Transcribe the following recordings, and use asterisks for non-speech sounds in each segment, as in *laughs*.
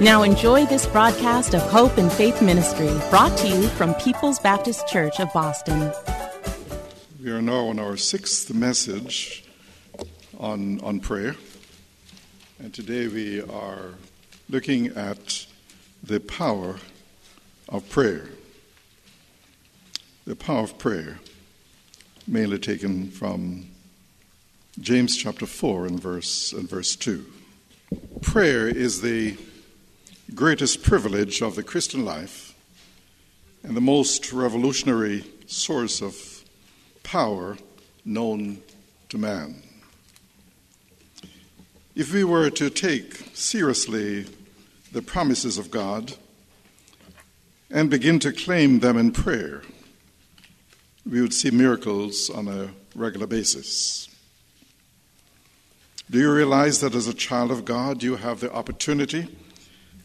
Now enjoy this broadcast of Hope and Faith Ministry, brought to you from People's Baptist Church of Boston. We are now on our sixth message on, on prayer. And today we are looking at the power of prayer. The power of prayer, mainly taken from James chapter 4 and verse, and verse 2. Prayer is the greatest privilege of the Christian life and the most revolutionary source of power known to man. If we were to take seriously the promises of God and begin to claim them in prayer, we would see miracles on a regular basis. Do you realize that as a child of God, you have the opportunity?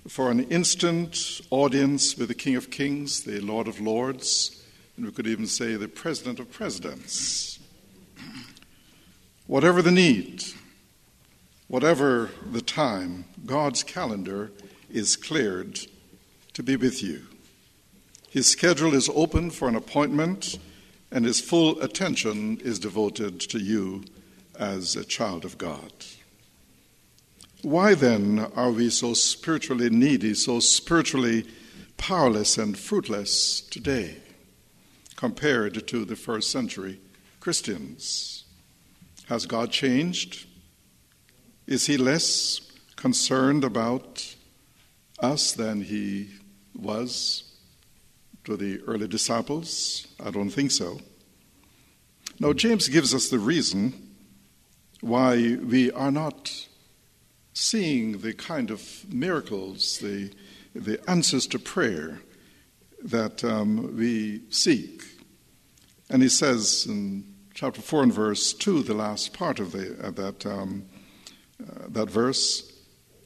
For an instant audience with the King of Kings, the Lord of Lords, and we could even say the President of Presidents. Whatever the need, whatever the time, God's calendar is cleared to be with you. His schedule is open for an appointment, and his full attention is devoted to you as a child of God. Why then are we so spiritually needy, so spiritually powerless and fruitless today compared to the first century Christians? Has God changed? Is he less concerned about us than he was to the early disciples? I don't think so. Now, James gives us the reason why we are not seeing the kind of miracles, the, the answers to prayer that um, we seek. And he says in chapter 4 and verse 2, the last part of the, uh, that, um, uh, that verse,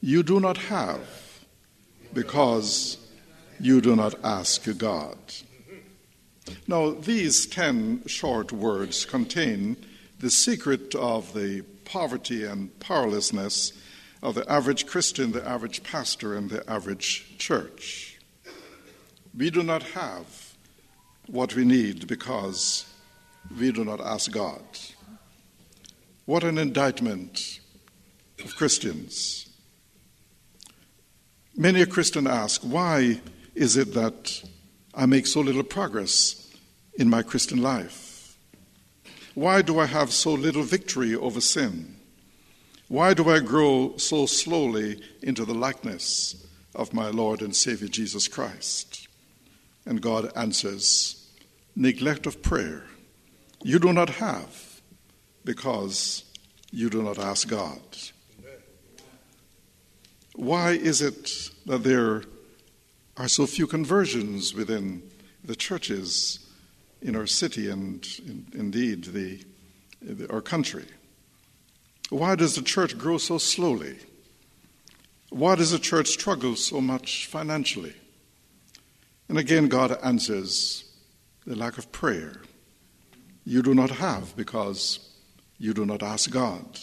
you do not have because you do not ask God. Now, these 10 short words contain the secret of the poverty and powerlessness of the average Christian, the average pastor, and the average church. We do not have what we need because we do not ask God. What an indictment of Christians. Many a Christian ask, why is it that I make so little progress in my Christian life? Why do I have so little victory over sin? Why do I grow so slowly into the likeness of my Lord and Savior Jesus Christ? And God answers, Neglect of prayer you do not have because you do not ask God. Why is it that there are so few conversions within the churches in our city and in, indeed the, the, our country? Why does the church grow so slowly? Why does the church struggle so much financially? And again, God answers the lack of prayer. You do not have because you do not ask God.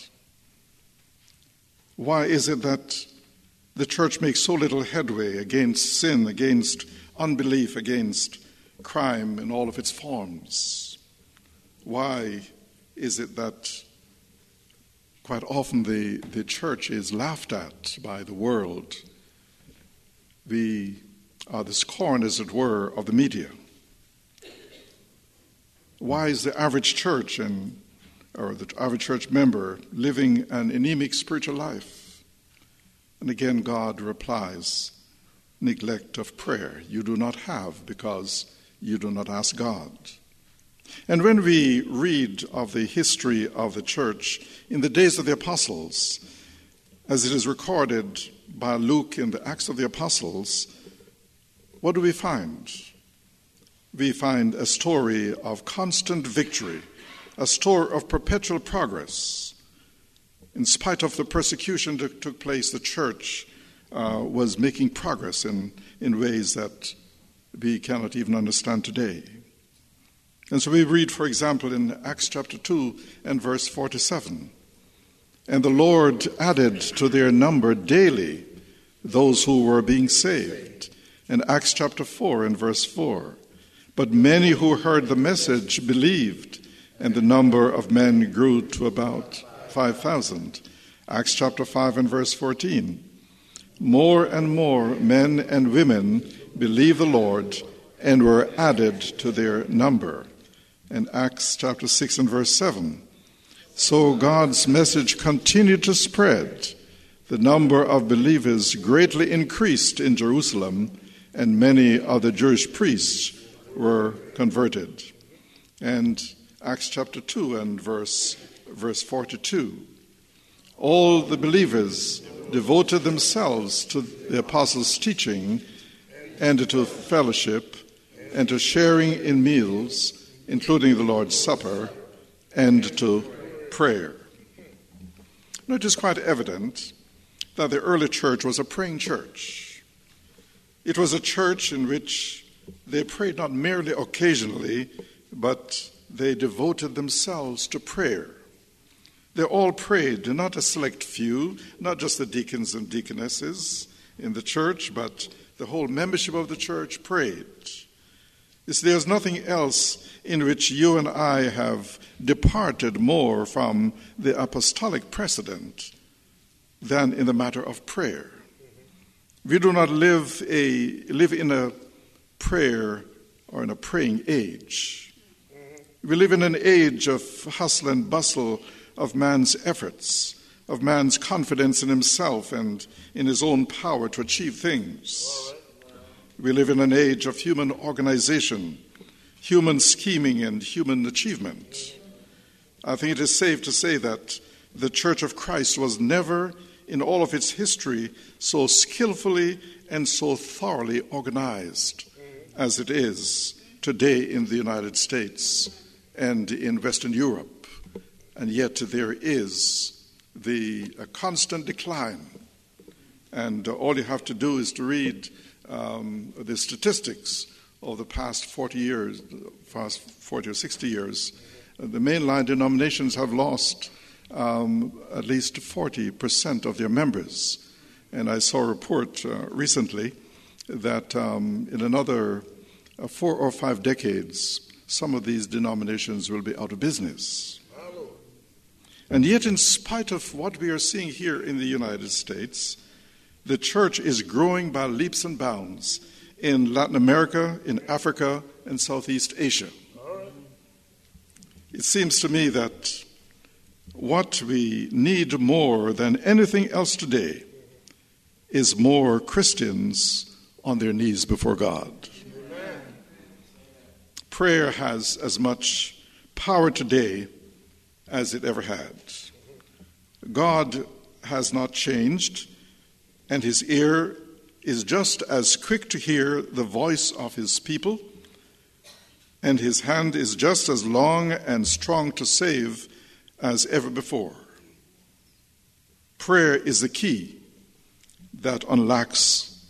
Why is it that the church makes so little headway against sin, against unbelief, against crime in all of its forms? Why is it that quite often the, the church is laughed at by the world. We uh, the scorn, as it were, of the media. Why is the average church and or the average church member living an anemic spiritual life? And again, God replies, neglect of prayer. You do not have because you do not ask God. And when we read of the history of the church in the days of the apostles, as it is recorded by Luke in the Acts of the Apostles, what do we find? We find a story of constant victory, a story of perpetual progress. In spite of the persecution that took place, the church uh, was making progress in, in ways that we cannot even understand today. And so we read, for example, in Acts chapter 2 and verse 47 And the Lord added to their number daily those who were being saved. In Acts chapter 4 and verse 4 But many who heard the message believed, and the number of men grew to about 5,000. Acts chapter 5 and verse 14 More and more men and women believed the Lord and were added to their number in Acts chapter 6 and verse 7. So God's message continued to spread. The number of believers greatly increased in Jerusalem, and many other Jewish priests were converted. And Acts chapter 2 and verse, verse 42. All the believers devoted themselves to the apostles' teaching and to fellowship and to sharing in meals including the Lord's Supper, and to prayer. Now, it is quite evident that the early church was a praying church. It was a church in which they prayed not merely occasionally, but they devoted themselves to prayer. They all prayed, not a select few, not just the deacons and deaconesses in the church, but the whole membership of the church prayed. There's nothing else in which you and I have departed more from the apostolic precedent than in the matter of prayer. We do not live, a, live in a prayer or in a praying age. We live in an age of hustle and bustle of man's efforts, of man's confidence in himself and in his own power to achieve things. We live in an age of human organization human scheming and human achievement. I think it is safe to say that the Church of Christ was never, in all of its history, so skillfully and so thoroughly organized as it is today in the United States and in Western Europe. And yet there is the constant decline. And all you have to do is to read um, the statistics of the past 40 years, past 40 or 60 years, the mainline denominations have lost um, at least 40% of their members. And I saw a report uh, recently that um, in another uh, four or five decades, some of these denominations will be out of business. And yet, in spite of what we are seeing here in the United States, the church is growing by leaps and bounds in Latin America, in Africa, and Southeast Asia. It seems to me that what we need more than anything else today is more Christians on their knees before God. Prayer has as much power today as it ever had. God has not changed, and his ear is just as quick to hear the voice of his people, and his hand is just as long and strong to save as ever before. Prayer is the key that unlocks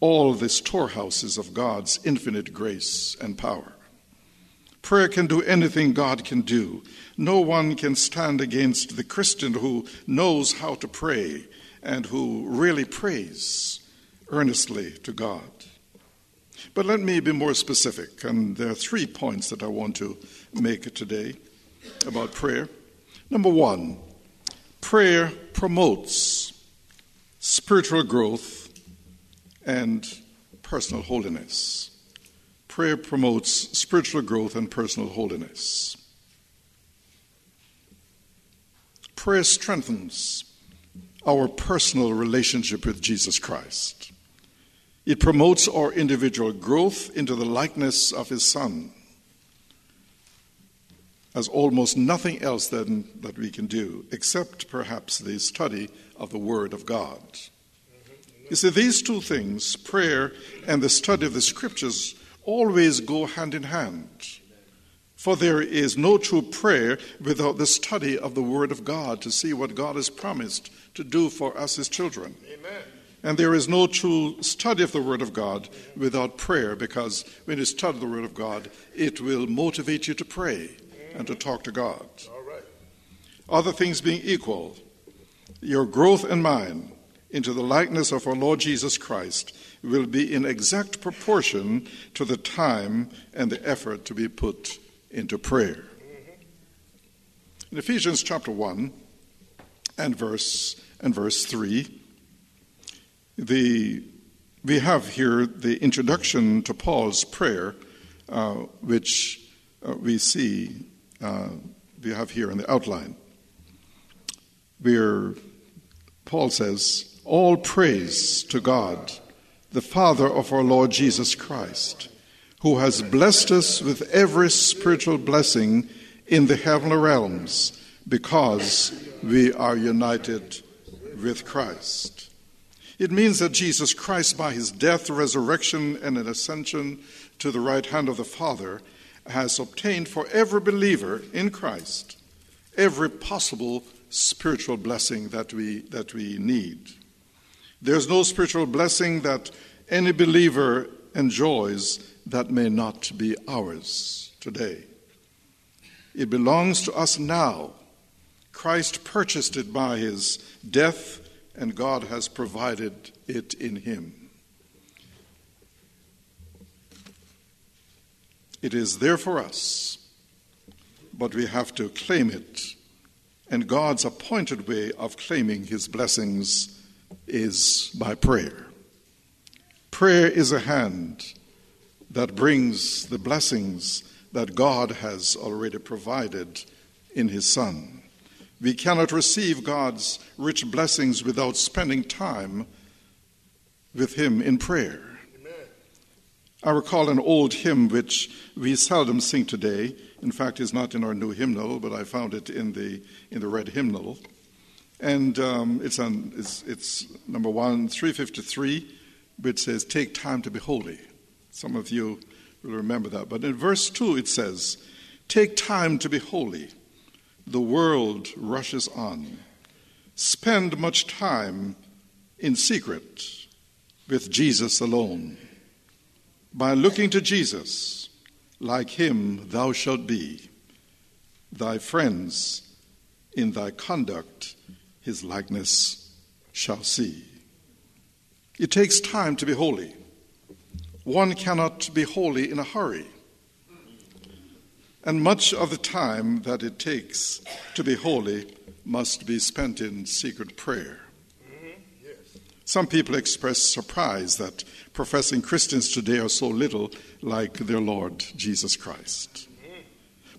all the storehouses of God's infinite grace and power. Prayer can do anything God can do. No one can stand against the Christian who knows how to pray and who really prays earnestly to God. But let me be more specific, and there are three points that I want to make today about prayer. Number one, prayer promotes spiritual growth and personal holiness. Prayer promotes spiritual growth and personal holiness. Prayer strengthens our personal relationship with Jesus Christ. It promotes our individual growth into the likeness of His Son, as almost nothing else then that we can do, except perhaps the study of the Word of God. You see, these two things, prayer and the study of the Scriptures, always go hand in hand. For there is no true prayer without the study of the Word of God to see what God has promised to do for us, His children. Amen. And there is no true study of the Word of God without prayer, because when you study the Word of God, it will motivate you to pray and to talk to God. All right. Other things being equal, your growth and mine into the likeness of our Lord Jesus Christ will be in exact proportion to the time and the effort to be put into prayer. In Ephesians chapter 1 and verse and verse 3, the, we have here the introduction to Paul's prayer, uh, which uh, we see, uh, we have here in the outline, where Paul says, All praise to God, the Father of our Lord Jesus Christ who has blessed us with every spiritual blessing in the heavenly realms because we are united with Christ. It means that Jesus Christ, by his death, resurrection, and an ascension to the right hand of the Father, has obtained for every believer in Christ every possible spiritual blessing that we, that we need. There's no spiritual blessing that any believer enjoys that may not be ours today. It belongs to us now. Christ purchased it by his death, and God has provided it in him. It is there for us, but we have to claim it. And God's appointed way of claiming his blessings is by prayer. Prayer is a hand that brings the blessings that God has already provided in His Son. We cannot receive God's rich blessings without spending time with Him in prayer. I recall an old hymn which we seldom sing today. In fact, it's not in our new hymnal, but I found it in the in the red hymnal, and um, it's on it's, it's number one, three fifty three, which says, "Take time to be holy." Some of you will remember that. But in verse 2, it says, Take time to be holy. The world rushes on. Spend much time in secret with Jesus alone. By looking to Jesus, like him thou shalt be. Thy friends in thy conduct his likeness shall see. It takes time to be holy. One cannot be holy in a hurry. And much of the time that it takes to be holy must be spent in secret prayer. Some people express surprise that professing Christians today are so little like their Lord Jesus Christ.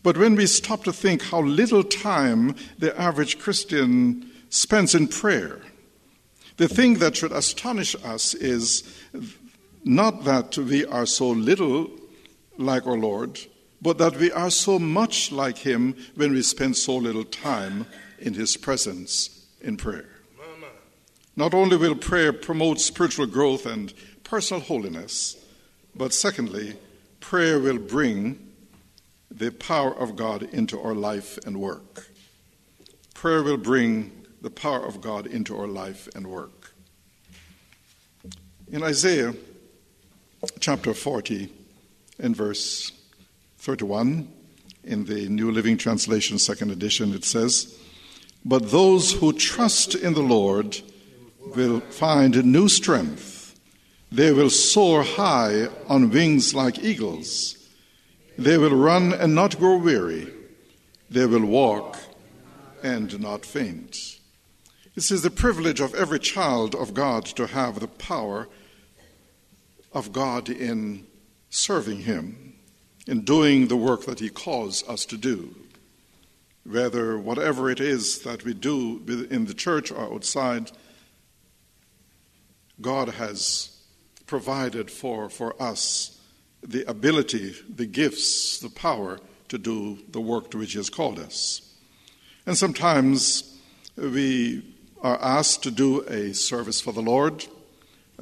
But when we stop to think how little time the average Christian spends in prayer, the thing that should astonish us is not that we are so little like our Lord, but that we are so much like Him when we spend so little time in His presence in prayer. Not only will prayer promote spiritual growth and personal holiness, but secondly, prayer will bring the power of God into our life and work. Prayer will bring the power of God into our life and work. In Isaiah chapter 40 in verse 31 in the New Living Translation, second edition, it says, But those who trust in the Lord will find new strength. They will soar high on wings like eagles. They will run and not grow weary. They will walk and not faint. This is the privilege of every child of God to have the power of God in serving Him, in doing the work that He calls us to do. Whether whatever it is that we do in the church or outside, God has provided for, for us the ability, the gifts, the power to do the work to which He has called us. And sometimes we are asked to do a service for the Lord,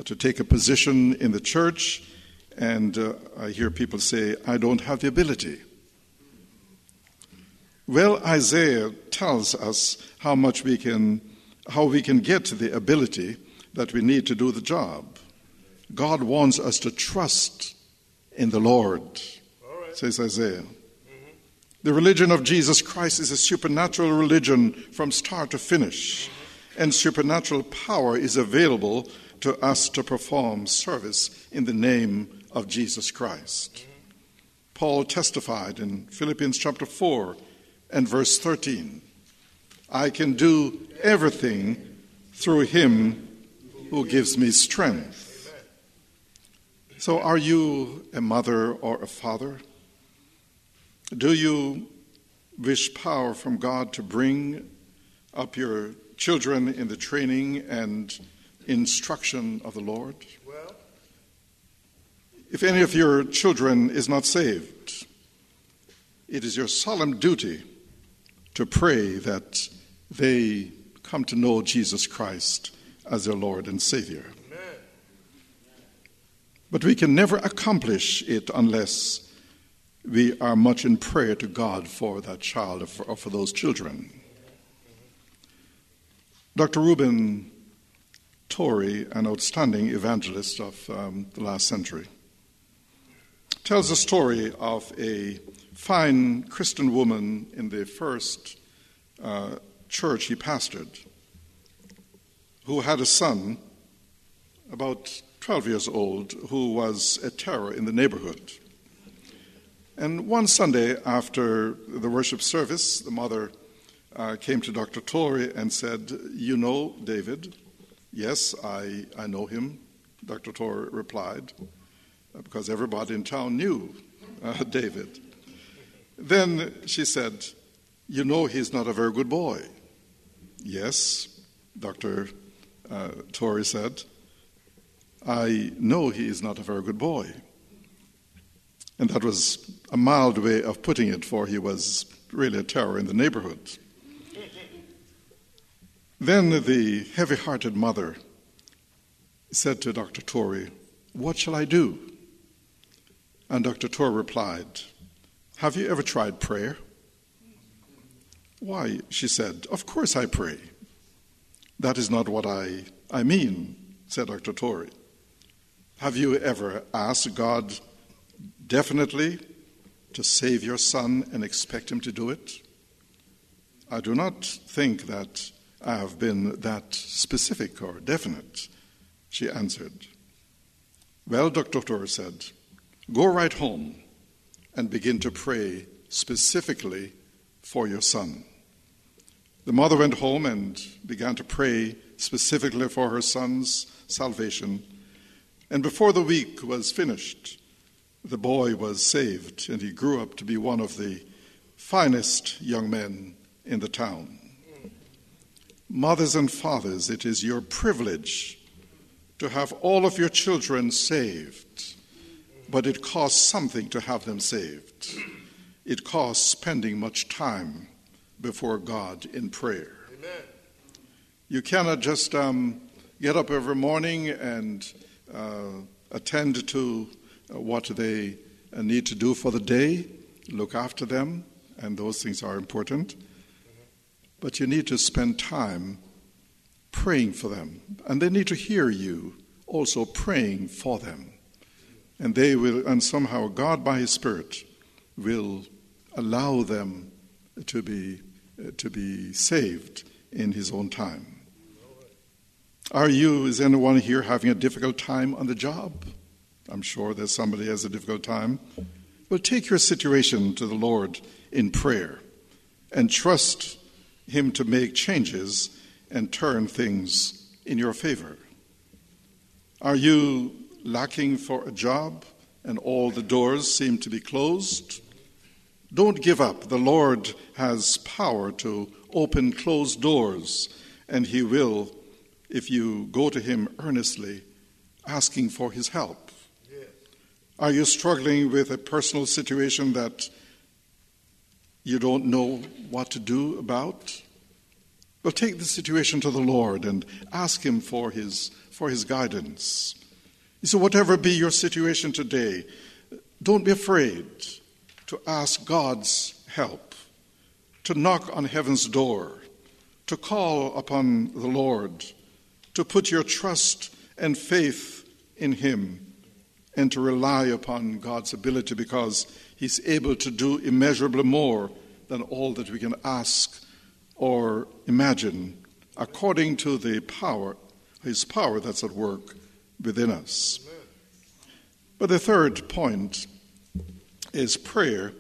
to take a position in the church, and uh, I hear people say, I don't have the ability. Well, Isaiah tells us how much we can, how we can get the ability that we need to do the job. God wants us to trust in the Lord, right. says Isaiah. Mm-hmm. The religion of Jesus Christ is a supernatural religion from start to finish, mm-hmm. and supernatural power is available to us to perform service in the name of Jesus Christ. Paul testified in Philippians chapter 4 and verse 13 I can do everything through him who gives me strength. So, are you a mother or a father? Do you wish power from God to bring up your children in the training and instruction of the Lord? Well, if any of your children is not saved, it is your solemn duty to pray that they come to know Jesus Christ as their Lord and Savior. But we can never accomplish it unless we are much in prayer to God for that child or for, or for those children. Dr. Reuben Torrey, an outstanding evangelist of um, the last century, tells a story of a fine Christian woman in the first uh, church he pastored who had a son about 12 years old who was a terror in the neighborhood. And one Sunday after the worship service, the mother uh, came to Dr. Torrey and said, You know David? Yes, I, I know him, Dr. Torrey replied, uh, because everybody in town knew uh, *laughs* David. Then she said, You know he's not a very good boy. Yes, Dr. Uh, Torrey said. I know he is not a very good boy. And that was a mild way of putting it, for he was really a terror in the neighborhood. Then the heavy hearted mother said to Dr. Torrey, What shall I do? And Dr. Torrey replied, Have you ever tried prayer? Why, she said, Of course I pray. That is not what I, I mean, said Dr. Torrey. Have you ever asked God definitely to save your son and expect him to do it? I do not think that I have been that specific or definite, she answered. Well, Dr. Torrey said, go right home and begin to pray specifically for your son. The mother went home and began to pray specifically for her son's salvation and before the week was finished, the boy was saved, and he grew up to be one of the finest young men in the town. Mothers and fathers, it is your privilege to have all of your children saved, but it costs something to have them saved. It costs spending much time before God in prayer. Amen. You cannot just um, get up every morning and uh, attend to uh, what they uh, need to do for the day, look after them, and those things are important. But you need to spend time praying for them, and they need to hear you also praying for them. And they will, and somehow God by His Spirit will allow them to be, uh, to be saved in His own time. Are you, is anyone here having a difficult time on the job? I'm sure that somebody has a difficult time. Well, take your situation to the Lord in prayer and trust Him to make changes and turn things in your favor. Are you lacking for a job and all the doors seem to be closed? Don't give up. The Lord has power to open closed doors, and He will if you go to Him earnestly, asking for His help. Are you struggling with a personal situation that you don't know what to do about? Well, take the situation to the Lord and ask Him for His, for his guidance. So, whatever be your situation today, don't be afraid to ask God's help, to knock on heaven's door, to call upon the Lord, to put your trust and faith in Him, and to rely upon God's ability because He's able to do immeasurably more than all that we can ask or imagine, according to the power, His power that's at work within us. But the third point is prayer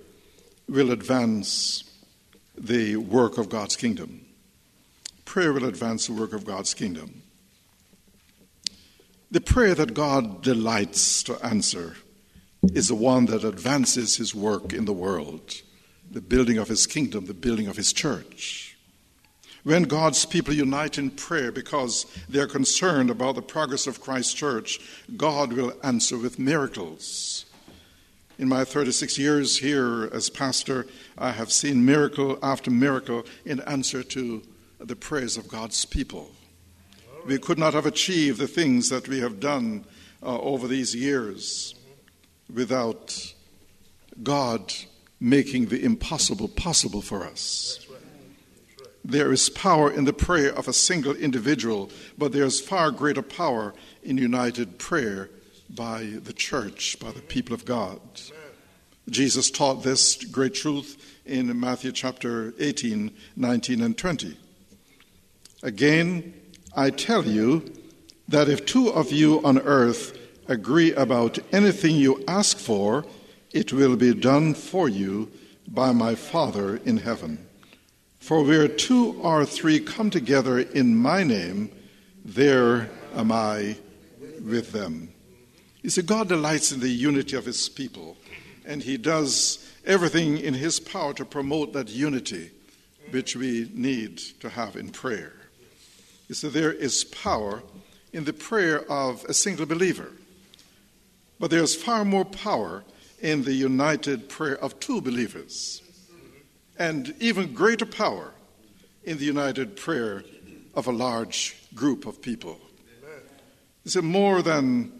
will advance the work of God's kingdom. Prayer will advance the work of God's kingdom. The prayer that God delights to answer is the one that advances his work in the world, the building of his kingdom, the building of his church. When God's people unite in prayer because they're concerned about the progress of Christ's church, God will answer with miracles. In my 36 years here as pastor, I have seen miracle after miracle in answer to the prayers of God's people. We could not have achieved the things that we have done uh, over these years without God making the impossible possible for us. There is power in the prayer of a single individual, but there's far greater power in united prayer by the church, by the people of God. Jesus taught this great truth in Matthew chapter 18, 19, and 20. Again, I tell you that if two of you on earth agree about anything you ask for, it will be done for you by my Father in heaven. For where two or three come together in my name, there am I with them. You see, God delights in the unity of his people, and he does everything in his power to promote that unity which we need to have in prayer. You see, there is power in the prayer of a single believer, but there's far more power in the united prayer of two believers and even greater power in the united prayer of a large group of people. Is it more than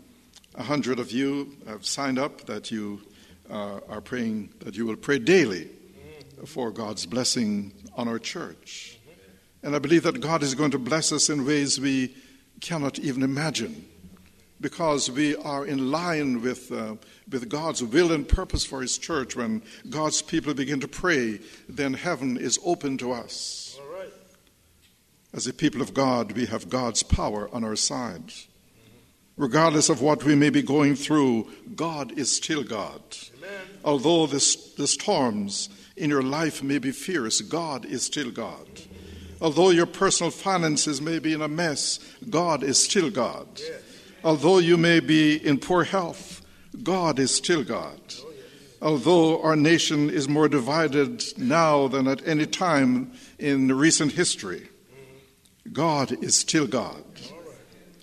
a hundred of you have signed up that you uh, are praying that you will pray daily for God's blessing on our church? And I believe that God is going to bless us in ways we cannot even imagine because we are in line with, uh, with God's will and purpose for His church. When God's people begin to pray, then heaven is open to us. As a people of God, we have God's power on our side. Regardless of what we may be going through, God is still God. Amen. Although the, the storms in your life may be fierce, God is still God. Although your personal finances may be in a mess, God is still God. Yes. Although you may be in poor health, God is still God. Although our nation is more divided now than at any time in recent history, God is still God.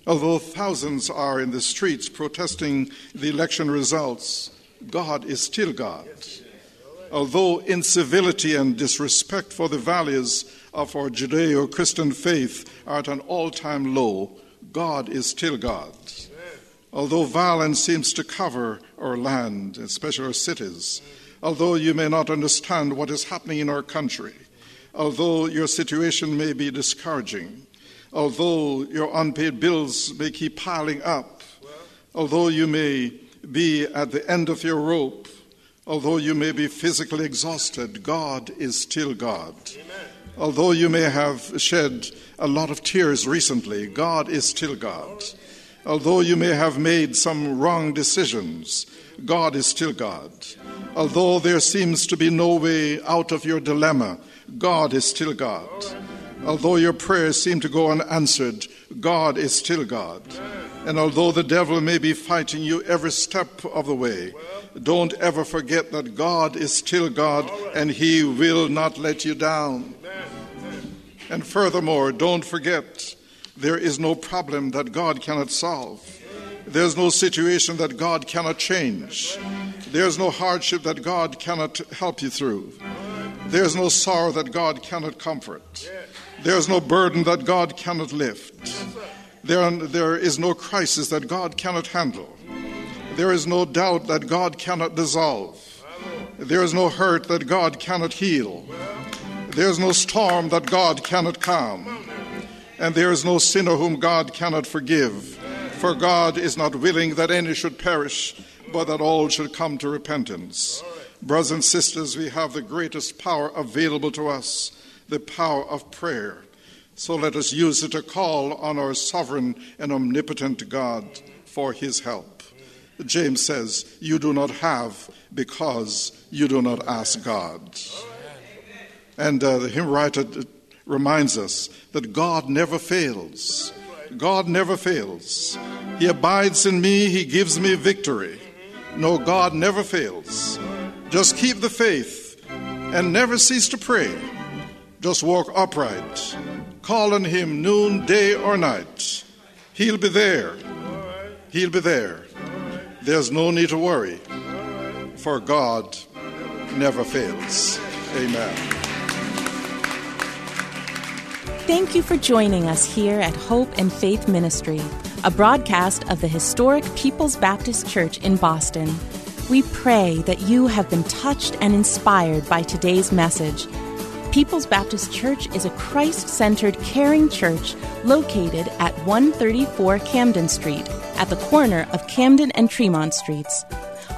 Although thousands are in the streets protesting the election results, God is still God. Although incivility and disrespect for the values of our Judeo Christian faith are at an all time low, God is still God. Although violence seems to cover our land, especially our cities, although you may not understand what is happening in our country, although your situation may be discouraging, although your unpaid bills may keep piling up, although you may be at the end of your rope, although you may be physically exhausted, God is still God. Amen. Although you may have shed a lot of tears recently, God is still God. Although you may have made some wrong decisions, God is still God. Although there seems to be no way out of your dilemma, God is still God. Although your prayers seem to go unanswered, God is still God. And although the devil may be fighting you every step of the way, don't ever forget that God is still God and He will not let you down. And furthermore, don't forget there is no problem that God cannot solve. There's no situation that God cannot change. There's no hardship that God cannot help you through. There's no sorrow that God cannot comfort. There's no burden that God cannot lift. There, there is no crisis that God cannot handle. There is no doubt that God cannot dissolve. There is no hurt that God cannot heal. There is no storm that God cannot calm. And there is no sinner whom God cannot forgive. For God is not willing that any should perish, but that all should come to repentance. Brothers and sisters, we have the greatest power available to us the power of prayer. So let us use it to call on our sovereign and omnipotent God for his help. James says, You do not have because you do not ask God. And uh, the hymn writer reminds us that God never fails. God never fails. He abides in me, He gives me victory. No, God never fails. Just keep the faith and never cease to pray. Just walk upright. Call on Him noon, day, or night. He'll be there. He'll be there. There's no need to worry, for God never fails. Amen. Thank you for joining us here at Hope and Faith Ministry, a broadcast of the historic People's Baptist Church in Boston. We pray that you have been touched and inspired by today's message. People's Baptist Church is a Christ centered, caring church located at 134 Camden Street, at the corner of Camden and Tremont Streets.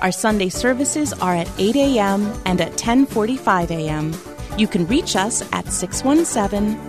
Our Sunday services are at 8 a.m. and at 10:45 a.m. You can reach us at 617